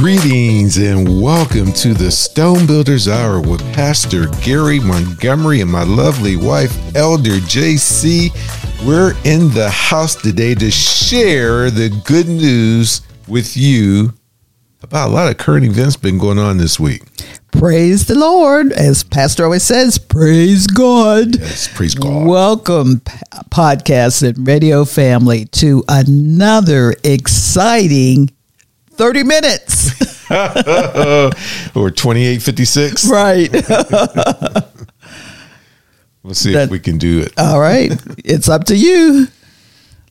Greetings and welcome to the Stone Builders Hour with Pastor Gary Montgomery and my lovely wife, Elder JC. We're in the house today to share the good news with you about a lot of current events been going on this week. Praise the Lord. As Pastor always says, praise God. Yes, praise God. Welcome, podcast and radio family, to another exciting 30 minutes. or 2856. right. We'll see That- if we can do it. All right. It's up to you.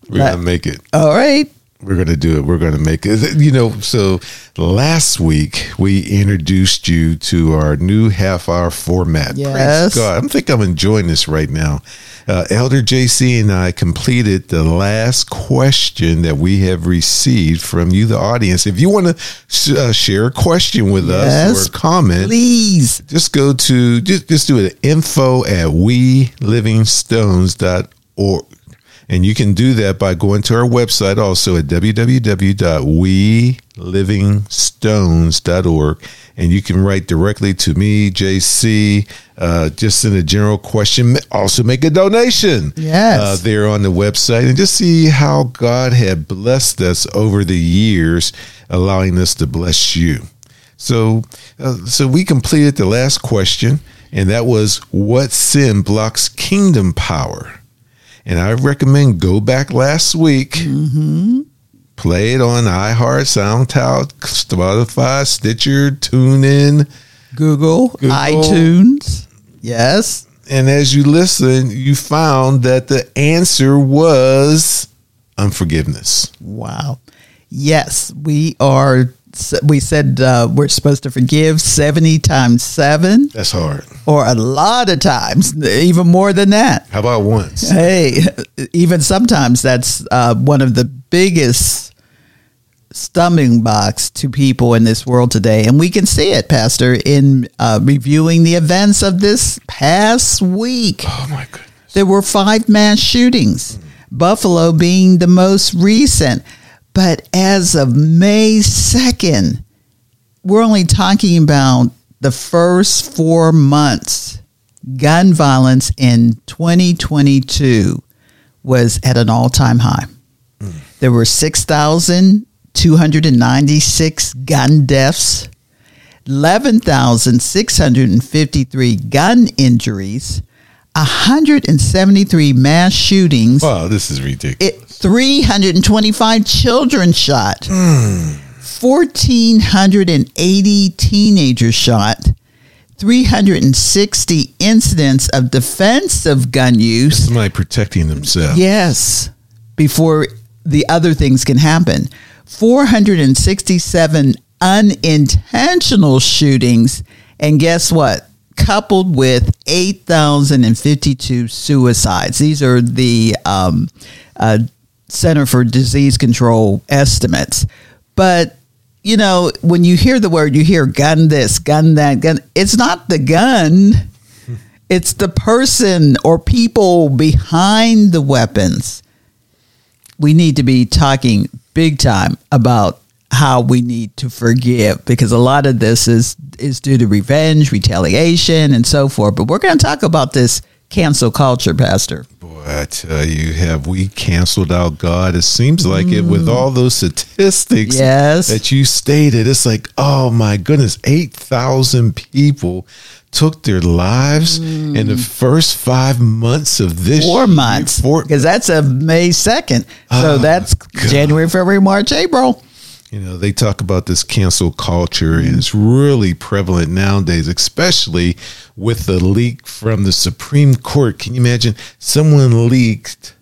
We're going to make it. All right. We're going to do it. We're going to make it. You know, so last week we introduced you to our new half hour format. Yes. Praise God. I think I'm enjoying this right now. Uh, Elder JC and I completed the last question that we have received from you, the audience. If you want to sh- uh, share a question with us or comment, Please. just go to just, just do it at info at welivingstones.org and you can do that by going to our website also at www.welivingstones.org and you can write directly to me jc uh, just send a general question also make a donation Yes. uh, there on the website and just see how god had blessed us over the years allowing us to bless you so, uh, so we completed the last question, and that was what sin blocks kingdom power. And I recommend go back last week, mm-hmm. play it on iHeart, SoundCloud, Spotify, Stitcher, TuneIn, Google, Google. iTunes. Yes. and as you listen, you found that the answer was unforgiveness. Wow. Yes, we are. We said uh, we're supposed to forgive 70 times seven, That's hard. or a lot of times, even more than that. How about once? Hey, even sometimes that's uh, one of the biggest stumbling blocks to people in this world today. And we can see it, Pastor, in uh, reviewing the events of this past week. Oh my goodness. There were five mass shootings, Buffalo being the most recent. But as of May 2nd, we're only talking about the first four months. Gun violence in 2022 was at an all time high. There were 6,296 gun deaths, 11,653 gun injuries, 173 mass shootings, Wow, this is ridiculous. it, 325 children shot, 1,480 teenagers shot, 360 incidents of defensive gun use. Somebody protecting themselves. Yes, before the other things can happen. 467 unintentional shootings. And guess what? Coupled with 8,052 suicides. These are the um, uh, Center for Disease Control estimates. But, you know, when you hear the word, you hear gun this, gun that, gun. It's not the gun, it's the person or people behind the weapons we need to be talking big time about how we need to forgive because a lot of this is is due to revenge, retaliation, and so forth. But we're going to talk about this cancel culture, Pastor. Boy, I tell you, have we canceled out God? It seems like it with all those statistics Yes. that you stated. It's like, oh my goodness, 8,000 people took their lives in the first five months of this Four year. months, because that's a May second. So Oh, that's God. January, February, March, April. You know, they talk about this cancel culture, and it's really prevalent nowadays, especially with the leak from the Supreme Court. Can you imagine someone leaked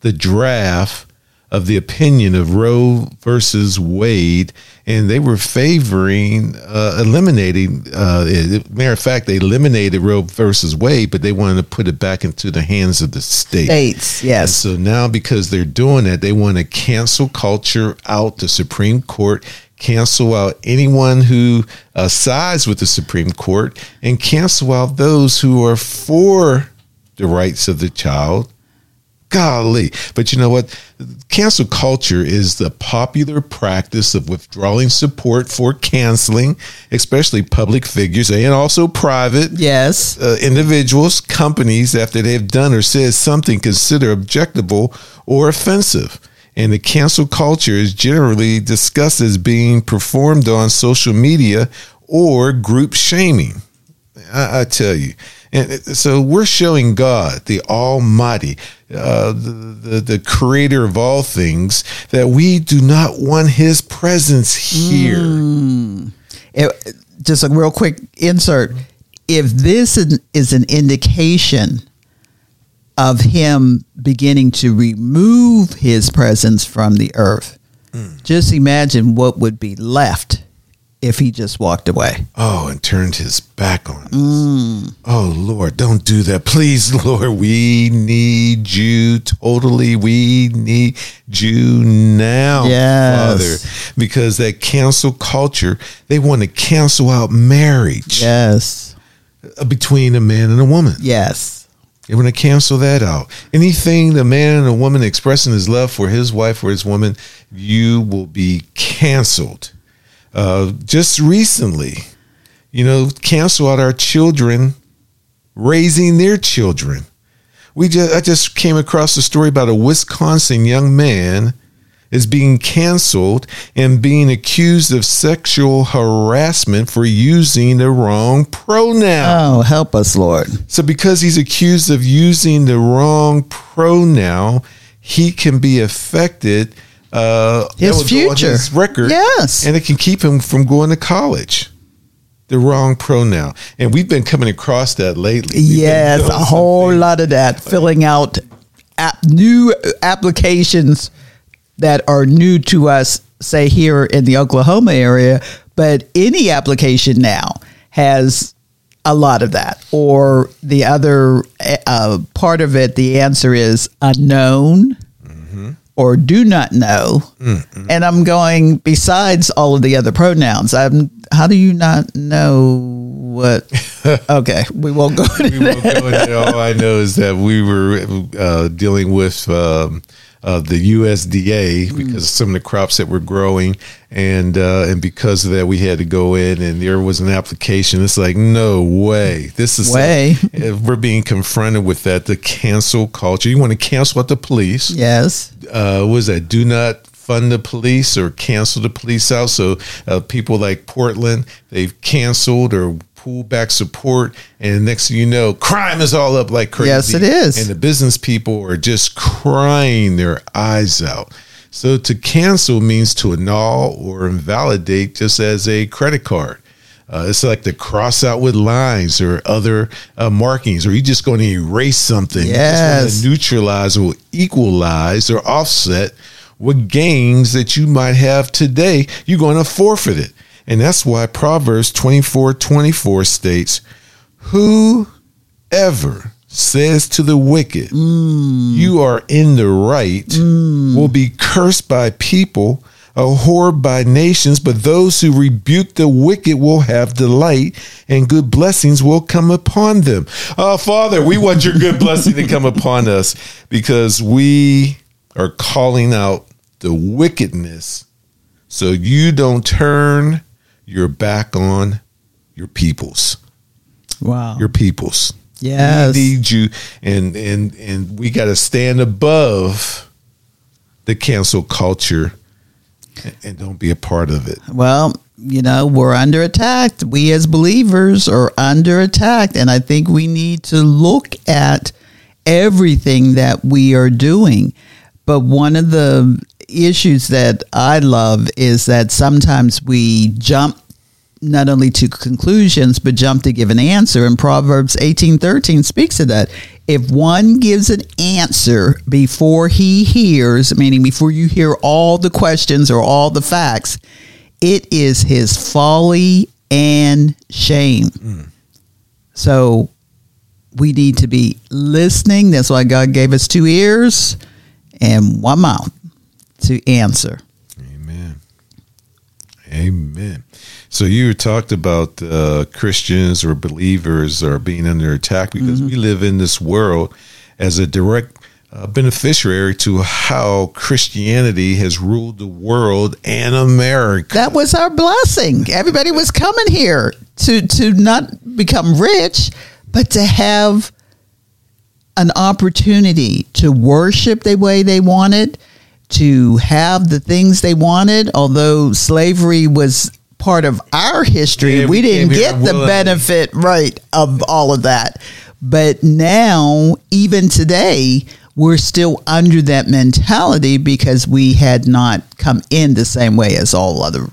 the draft of the opinion of Roe versus Wade, and they were favoring uh, eliminating. Uh, matter of fact, they eliminated Roe versus Wade, but they wanted to put it back into the hands of the state. States, And yes. so now, because they're doing that, they want to cancel culture out the Supreme Court, cancel out anyone who uh, sides with the Supreme Court, and cancel out those who are for the rights of the child golly. But you know what? Cancel culture is the popular practice of withdrawing support for canceling, especially public figures and also private Yes. uh, individuals, companies, after they've done or said something considered objectable or offensive. And the cancel culture is generally discussed as being performed on social media or group shaming. I, I tell you. And so we're showing God, the Almighty, uh, the, the, the creator of all things, that we do not want his presence here. It- just a real quick insert. If this is- is an indication of him beginning to remove his presence from the earth, just imagine what would be left if he just walked away. Oh, and turned his back on us. Mm. Oh, Lord, don't do that. Please, Lord, we need you totally. We need you now, Yes. Father. Because that cancel culture, they want to cancel out marriage Yes. between a man and a woman. Yes. They want to cancel that out. Anything the man and a woman expressing his love for his wife or his woman, you will be canceled. Uh, just recently, you know, cancel out our children raising their children. We just I just came across a story about a Wisconsin young man is being canceled and being accused of sexual harassment for using the wrong pronoun. Oh, help us, Lord. So because he's accused of using the wrong pronoun, he can be affected. Uh, His that would go on future. his record, Yes. and it can keep him from going to college. The wrong pronoun, and we've been coming across that lately. We've Yes, a whole lot of that. Filling out app, new applications that are new to us, say here in the Oklahoma area, but any application now has a lot of that. Or the other uh, part of it, the answer is unknown. Or do not know, and I'm going. Besides all of the other pronouns, I'm. How do you not know what? okay, we won't go into we won't go into all I know is that we were uh, dealing with um, uh, the USDA because of some of the crops that were growing, and uh, and because of that, we had to go in, and there was an application. It's like no way, this is Way. Uh, we're being confronted with that. The cancel culture. You want to cancel out the police? Yes. uh, was that do not fund the police or cancel the police out. So uh, people like Portland, they've canceled or pulled back support, and next thing you know, crime is all up like crazy. Yes, it is. and the business people are just crying their eyes out. So to cancel means to annul or invalidate, just as a credit card. Uh, it's like to cross out with lines or other uh, markings, or you're just going to erase something. You just wanna Yes. neutralize or equalize or offset what gains that you might have today, you're going to forfeit it. And that's why Proverbs 24 24 states, Whoever says to the wicked, mm. You are in the right, mm. will be cursed by people, abhorred by nations, but those who rebuke the wicked will have delight, and good blessings will come upon them. Oh, Father, we want your good blessing to come upon us because we are calling out the wickedness. So you don't turn your back on your peoples. Wow. Your peoples. yes. We need you and and and we got to stand above the cancel culture and, and don't be a part of it. well, you know, we're under attack. We as believers are under attack. And I think we need to look at everything that we are doing. But one of the issues that I love is that sometimes we jump not only to conclusions but jump to give an answer. And proverbs 18:13 speaks of that. If one gives an answer before he hears meaning before you hear all the questions or all the facts it is his folly and shame. Mm. So we need to be listening. That's why god gave us two ears and one mouth to answer Amen. Amen. So you talked about uh, Christians or believers are being under attack because we live in this world as a direct uh, beneficiary to how Christianity has ruled the world and America. That was our blessing. Everybody was coming here to to not become rich, but to have an opportunity to worship the way they wanted, to have the things they wanted. Although slavery was part of our history, Yeah, we, didn't get the willingly. benefit right of all of that. But now, even today, we're still under that mentality because we had not come in the same way as all other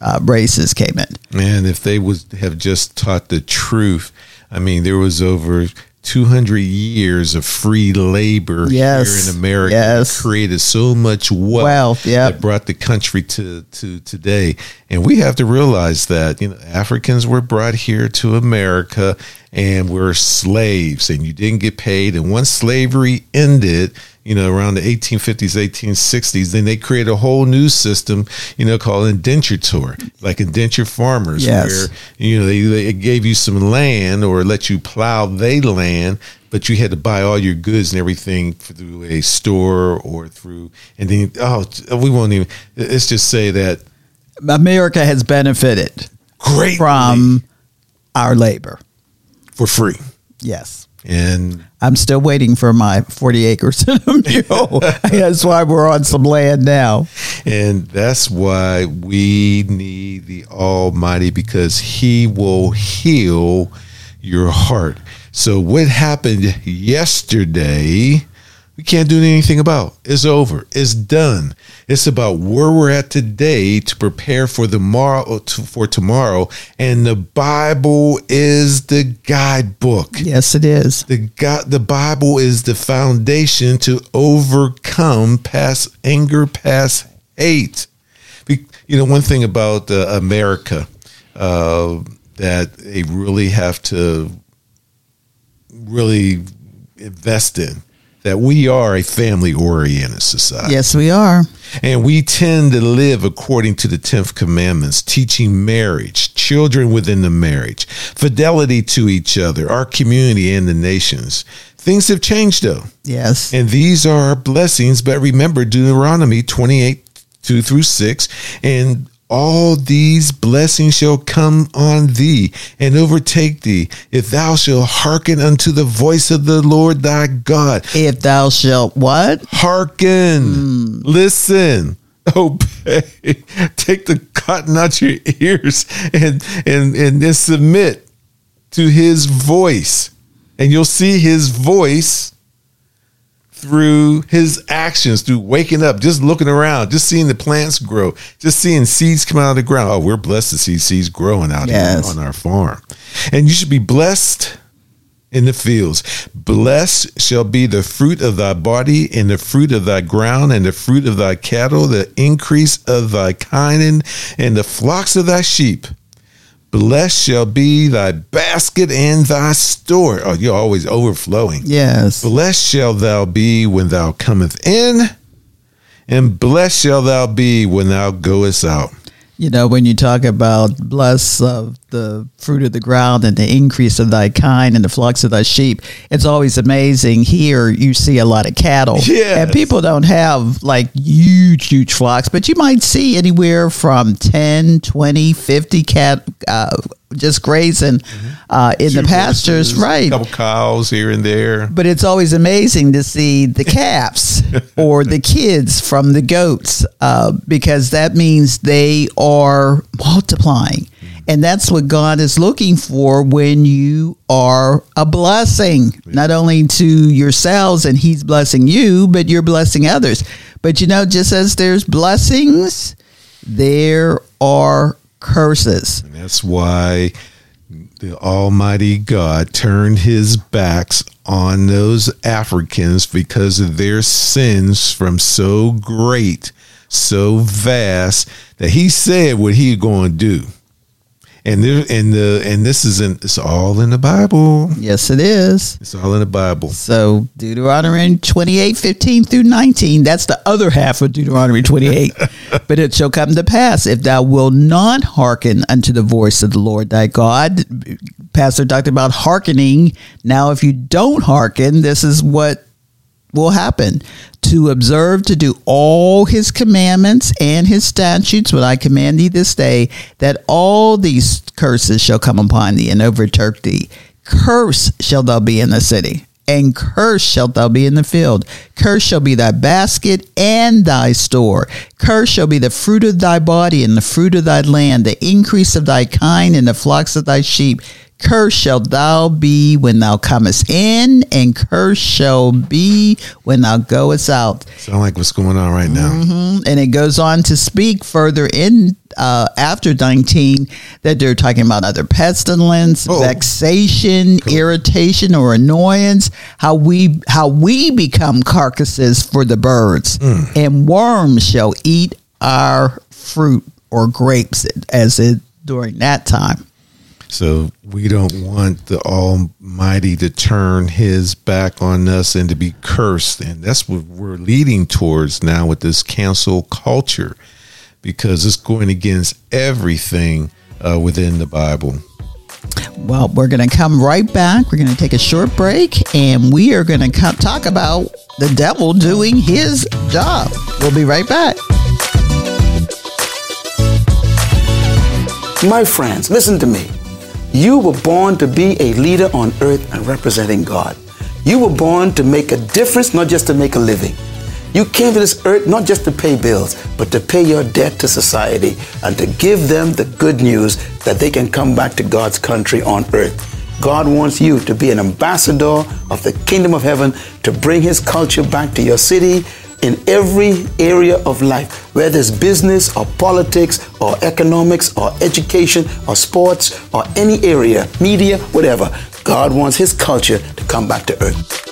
uh, races came in. Man, if they would have just taught the truth, I mean, there was over 200 years of free labor Yes, here in America. yes. created so much wealth, Wealth, yep. that brought the country to, to today. And we have to realize that, you know, Africans were brought here to America and were slaves and you didn't get paid. And once slavery ended, you know, around the 1850s, 1860s, then they created a whole new system, you know, called indenture tour, like indenture farmers, Yes. where you know they, they gave you some land or let you plow they land, but you had to buy all your goods and everything through a store or through, and then oh, we won't even. Let's just say that America has benefited great from our labor. for free, Yes. and I'm still waiting for my 40 acres and a mule. That's why we're on some land now. And that's why we need the Almighty because He will heal your heart. So, what happened yesterday, we can't do anything about. It's over. It's done. It's about where we're at today to prepare for the morrow for tomorrow. And the Bible is the guidebook. Yes, it is. The God, the Bible is the foundation to overcome past anger, past hate. You know, one thing about uh, America uh, that they really have to really invest in that we are a family oriented society. Yes, we are. And we tend to live according to the 10th commandments, teaching marriage, children within the marriage, fidelity to each other, our community, and the nations. Things have changed though. Yes. And these are our blessings. But remember Deuteronomy 28 2 through 6. And all these blessings shall come on thee and overtake thee if thou shalt hearken unto the voice of the Lord thy God. If thou shalt what? Hearken, hmm. listen, obey, take the cotton out your ears and, and, and then submit to his voice. And you'll see his voice through his actions, through waking up, just looking around, just seeing the plants grow, just seeing seeds come out of the ground. Oh, we're blessed to see seeds growing out Yes. here on our farm. And you should be blessed in the fields. Blessed shall be the fruit of thy body, and the fruit of thy ground, and the fruit of thy cattle, the increase of thy kine, and the flocks of thy sheep. Blessed shall be thy basket and thy store. Oh, you're always overflowing. Yes. Blessed shall thou be when thou cometh in, and blessed shall thou be when thou goest out. You know, when you talk about bless of the fruit of the ground and the increase of thy kind and the flocks of thy sheep, it's always amazing. Here you see a lot of cattle. Yes. And people don't have like huge, huge flocks, but you might see anywhere from 10, 20, 50 cat uh, just grazing uh, in the pastures. horses, Right. A couple cows here and there. But it's always amazing to see the calves or the kids from the goats uh, because that means they are multiplying. And that's what God is looking for when you are a blessing, not only to yourselves and He's blessing you, but you're blessing others. But you know, just as there's blessings, there are curses. And that's why the Almighty God turned his backs on those Africans because of their sins from so great, so vast that he said what he going to do. And there, and the and this is in it's all in the Bible. Yes, it is. It's all in the Bible. So Deuteronomy 28, 15 through 19, that's the other half of Deuteronomy 28. but it shall come to pass, if thou wilt not hearken unto the voice of the Lord thy God. Pastor talked about hearkening. Now, if you don't hearken, this is what will happen? To observe to do all his commandments and his statutes, what I command thee this day, that all these curses shall come upon thee and overtake thee. Curse shall thou be in the city and curse shalt thou be in the field. Curse shall be thy basket and thy store. Curse shall be the fruit of thy body and the fruit of thy land, the increase of thy kind and the flocks of thy sheep. Cursed shalt thou be when thou comest in, and cursed shall be when thou goest out. Sound like what's going on right now. Mm-hmm. And it goes on to speak further in uh, after 19 that they're talking about other pestilence, oh. vexation, cool. irritation, or annoyance. How we how we become carcasses for the birds, mm. and worms shall eat our fruit or grapes as it during that time. So we don't want the Almighty to turn his back on us and to be cursed. And that's what we're leading towards now with this cancel culture because it's going against everything uh, within the Bible. Well, we're going to come right back. We're going to take a short break and we are going to talk about the devil doing his job. We'll be right back. My friends, listen to me. You were born to be a leader on earth and representing God. You were born to make a difference, not just to make a living. You came to this earth not just to pay bills, but to pay your debt to society and to give them the good news that they can come back to God's country on earth. God wants you to be an ambassador of the kingdom of heaven to bring his culture back to your city, in every area of life, whether it's business or politics or economics or education or sports or any area, media, whatever. God wants His culture to come back to earth.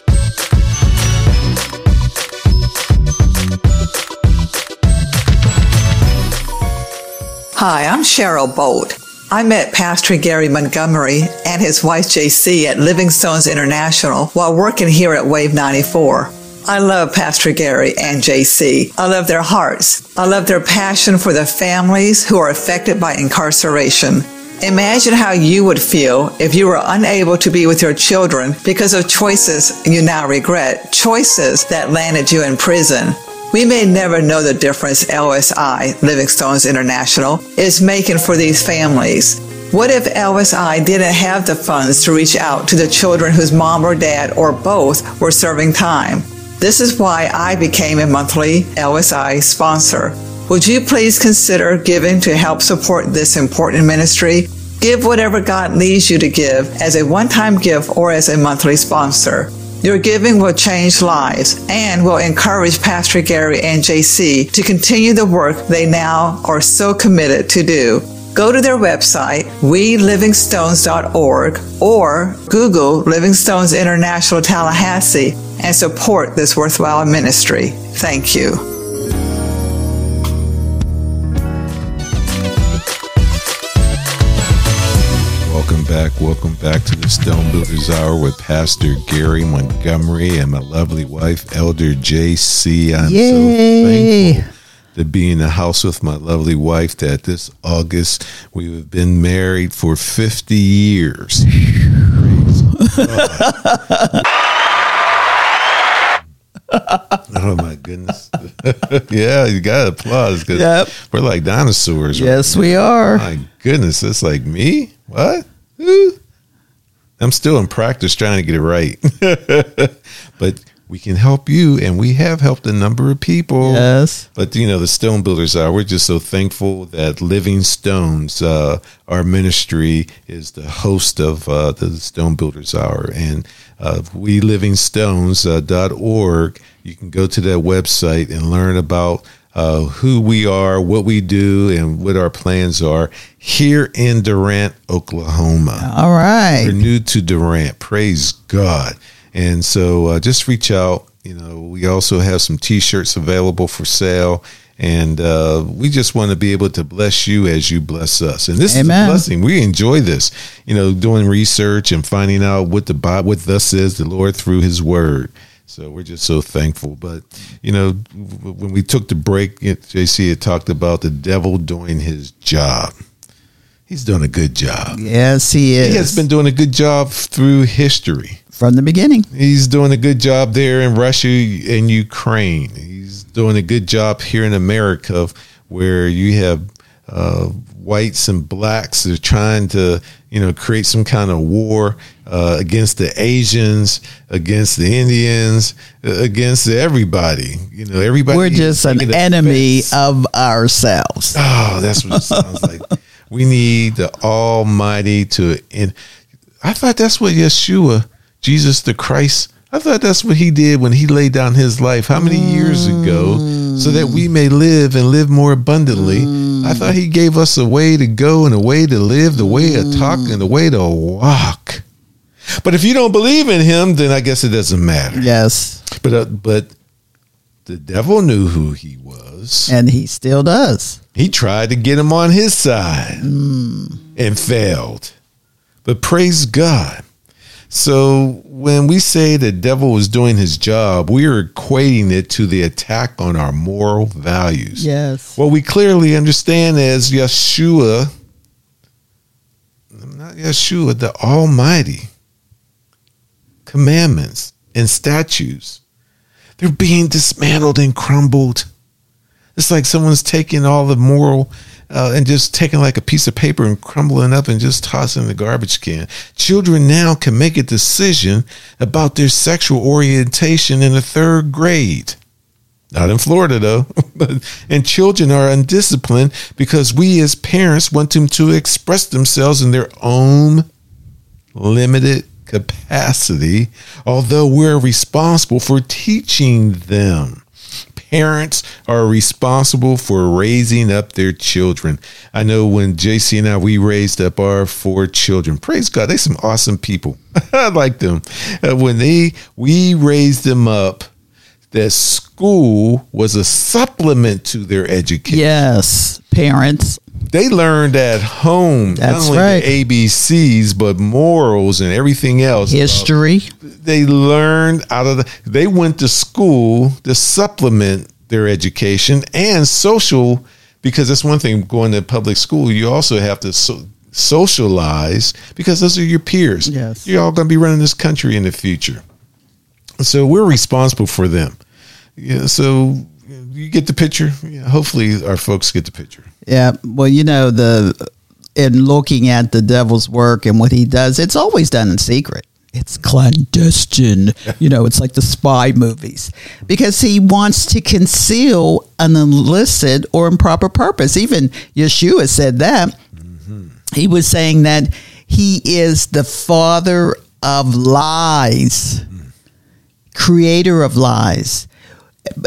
Hi, I'm Cheryl Bolt. I met Pastor Gary Montgomery and his wife JC at Living Stones International while working here at Wave 94. I love Pastor Gary and JC. I love their hearts. I love their passion for the families who are affected by incarceration. Imagine how you would feel if you were unable to be with your children because of choices you now regret, choices that landed you in prison. We may never know the difference LSI, Living Stones International, is making for these families. What if LSI didn't have the funds to reach out to the children whose mom or dad or both were serving time? This is why I became a monthly LSI sponsor. Would you please consider giving to help support this important ministry? Give whatever God leads you to give as a one time gift or as a monthly sponsor. Your giving will change lives and will encourage Pastor Gary and JC to continue the work they now are so committed to do. Go to their website, welivingstones.org, or Google Living Stones International Tallahassee and support this worthwhile ministry. Thank you. Welcome back. Welcome back to the Stone Builders Hour with Pastor Gary Montgomery and my lovely wife, Elder JC. I'm Yay. so thankful to be in the house with my lovely wife that this August we have been married for 50 years. oh my goodness! yeah, you got applause because yep. we're like dinosaurs. Yes, right? we are. My goodness, it's like me. What? Ooh. I'm still in practice trying to get it right, but we can help you, and we have helped a number of people. Yes. But you know, the Stone Builders are. We're just so thankful that Living Stones, uh, our ministry, is the host of uh, the Stone Builders Hour, and uh, welivingstones.org. You can go to that website and learn about uh, who we are, what we do, and what our plans are here in Durant, Oklahoma. All right. We're new to Durant. Praise God. And so uh, just reach out. You know, we also have some t shirts available for sale. And uh, we just want to be able to bless you as you bless us. And this Amen. is a blessing. We enjoy this, you know, doing research and finding out what the Bible, what thus says the Lord through his word. So we're just so thankful. But, you know, when we took the break, JC had talked about the devil doing his job. He's doing a good job. Yes, he is. He has been doing a good job through history, from the beginning. He's doing a good job there in Russia and Ukraine. He's doing a good job here in America where you have uh, whites and blacks that are trying to, you know, create some kind of war uh, against the Asians, against the Indians, uh, against everybody. You know, everybody. We're just an enemy offense. of ourselves. Oh, that's what it sounds like. We need the Almighty to. And I thought that's what Yeshua, Jesus the Christ, I thought that's what he did when he laid down his life. How many years ago? So that we may live and live more abundantly. I thought he gave us a way to go and a way to live, the way to talk and the way to walk. But if you don't believe in him, then I guess it doesn't matter. Yes. But uh, but the devil knew who he was. And he still does. He tried to get him on his side and failed. But praise God. So when we say the devil was doing his job, we are equating it to the attack on our moral values. Yes. What we clearly understand is Yeshua, not Yeshua, the Almighty, commandments and statutes, they're being dismantled and crumbled. It's like someone's taking all the moral uh, and just taking like a piece of paper and crumbling up and just tossing in the garbage can. Children now can make a decision about their sexual orientation in the third grade. Not in Florida though. and children are undisciplined because we as parents want them to express themselves in their own limited capacity, although we're responsible for teaching them. Parents are responsible for raising up their children. I know when JC and I we raised up our four children. Praise God, they some awesome people. I like them. Uh, when they we raised them up, that school was a supplement to their education Yes. Parents. They learned at home That's not only right. the ABCs but morals and everything else. Uh, History. They learned out of the. They went to school to supplement their education and social because that's one thing going to public school. You also have to so, socialize because those are your peers. Yes. you're all going to be running this country in the future. So we're responsible for them. Yeah, so you get the picture. Yeah, hopefully, our folks get the picture. Yeah. Well, you know, the in looking at the devil's work and what he does, it's always done in secret. It's clandestine. you know, it's like the spy movies because he wants to conceal an illicit or improper purpose. Even Yeshua said that. Mm-hmm. He was saying that he is the father of lies, mm. creator of lies.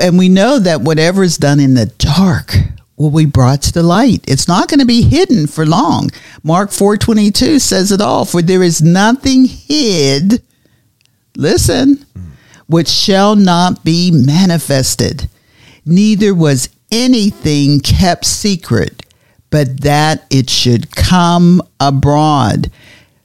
And we know that whatever is done in the dark will be brought to the light. It's not going to be hidden for long. Mark 4:22 says it all, for there is nothing hid listen, which shall not be manifested. Neither was anything kept secret, but that it should come abroad.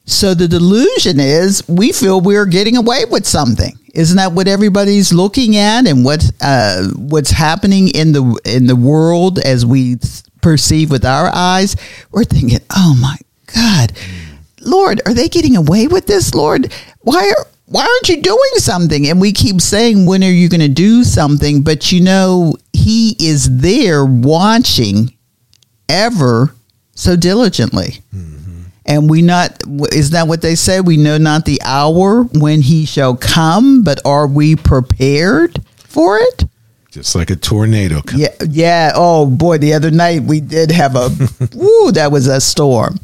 So the delusion is we feel we're getting away with something. Isn't that what everybody's looking at and what uh, what's happening in the in the world as we perceive with our eyes? We're thinking, "Oh my God, Lord, are they getting away with this? Lord, why are why aren't you doing something? And we keep saying, when are you going to do something? But you know, He is there watching ever so diligently. And we not is that what they say? We know not the hour when he shall come, but are we prepared for it? Just like a tornado. coming. Yeah, yeah. Oh boy, the other night we did have a woo, that was a storm.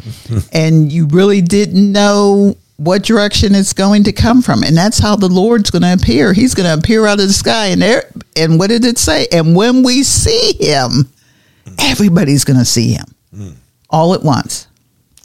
And you really didn't know what direction it's going to come from. And that's how the Lord's going to appear. He's going to appear out of the sky and there and what did it say? And when we see him, everybody's going to see him. Hmm. All at once.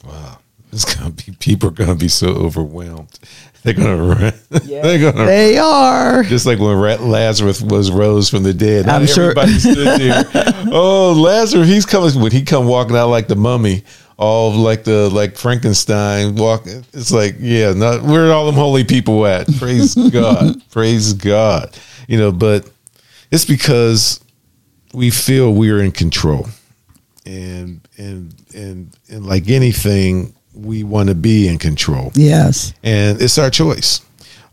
Wow. It's gonna be people are gonna be so overwhelmed. They're gonna run. They're gonna They are. just like when Lazarus was rose from the dead. I'm sure- everybody stood there. oh, Lazarus, he's coming. When he come walking out like the mummy, all like the like Frankenstein walking. It's like, yeah, not where are all them holy people at? Praise God, praise God. You know, but it's because we feel we're in control, and and and and like anything, we want to be in control Yes. and it's our choice.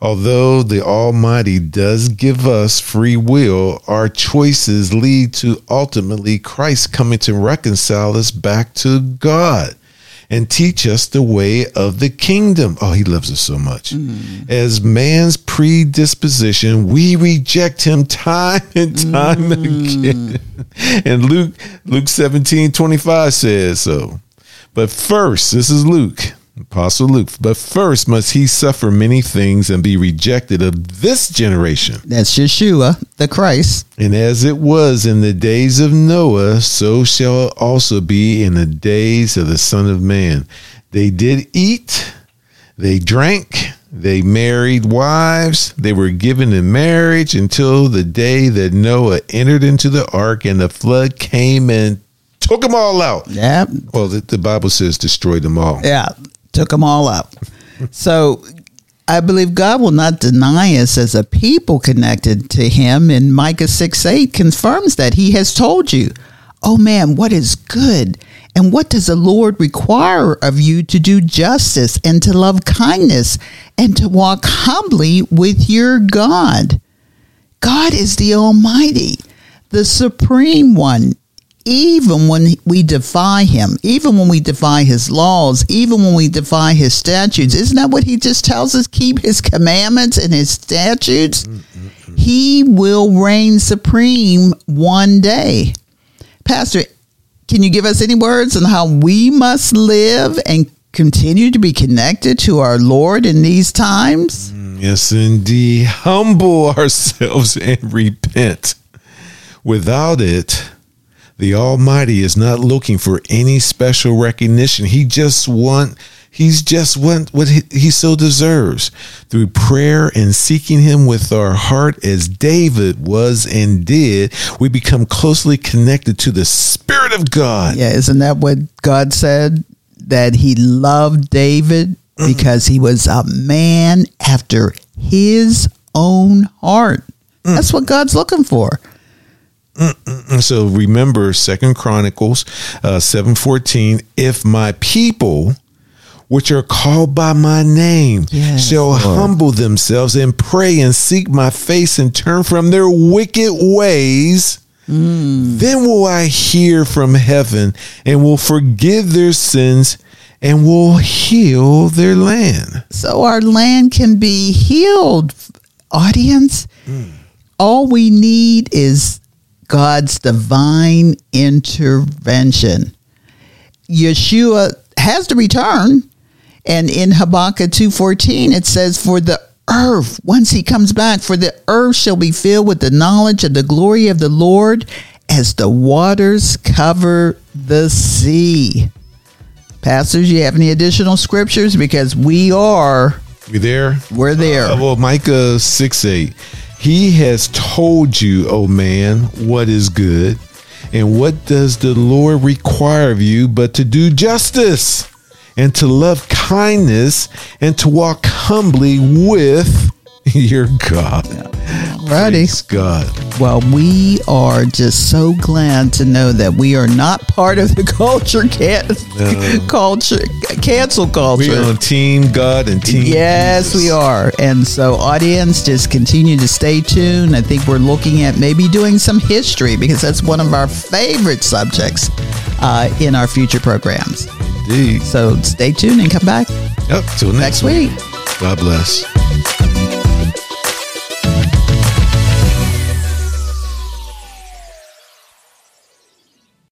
Although the Almighty does give us free will, our choices lead to ultimately Christ coming to reconcile us back to God and teach us the way of the kingdom. Oh, he loves us so much. Mm. As man's predisposition, we reject him time and time mm. again. And Luke Luke 17, 25 says so. But first, this is Luke. Apostle Luke, but first must he suffer many things and be rejected of this generation. That's Yeshua, the Christ. And as it was in the days of Noah, so shall it also be in the days of the Son of Man. They did eat, they drank, they married wives, they were given in marriage until the day that Noah entered into the ark and the flood came and took them all out. Yeah. Well, the, the Bible says destroy them all. Yeah took them all up. so I believe God will not deny us as a people connected to Him. And Micah 6 8 confirms that He has told you, Oh man, what is good? And what does the Lord require of you to do justice and to love kindness and to walk humbly with your God? God is the Almighty, the Supreme One even when we defy him, even when we defy his laws, even when we defy his statutes, isn't that what he just tells us? Keep his commandments and his statutes. Mm-hmm. He will reign supreme one day. Pastor, can you give us any words on how we must live and continue to be connected to our Lord in these times? Mm, yes, indeed. Humble ourselves and repent. Without it, the Almighty is not looking for any special recognition. He just want he's just want what he, he so deserves through prayer and seeking him with our heart as David was and did. We become closely connected to the Spirit of God. Yeah, isn't that what God said? That he loved David because he was a man after his own heart. Mm. That's what God's looking for. So remember Second Chronicles uh, seven fourteen. If my people, which are called by my name, yes, shall Lord. humble themselves and pray and seek my face and turn from their wicked ways. Mm. Then will I hear from heaven and will forgive their sins and will heal their land. So our land can be healed, audience. Mm. All we need is God's divine intervention. Yeshua has to return. And in Habakkuk 2.14, it says, For the earth, once he comes back, for the earth shall be filled with the knowledge of the glory of the Lord as the waters cover the sea. Pastors, you have any additional scriptures? Because we are. We there? We're there. Uh, well, Micah 6 8. He has told you, O oh man, what is good. And what does the Lord require of you but to do justice and to love kindness and to walk humbly with your God? Righty. Praise God. Well, we are just so glad to know that we are not part of the culture, can- no. culture, cancel culture. We're on Team God and Team. Yes, Jesus. we are. And so, audience, just continue to stay tuned. I think we're looking at maybe doing some history because that's one of our favorite subjects uh, in our future programs. Indeed. So, stay tuned and come back. Yep. Till next, next week. week. God bless.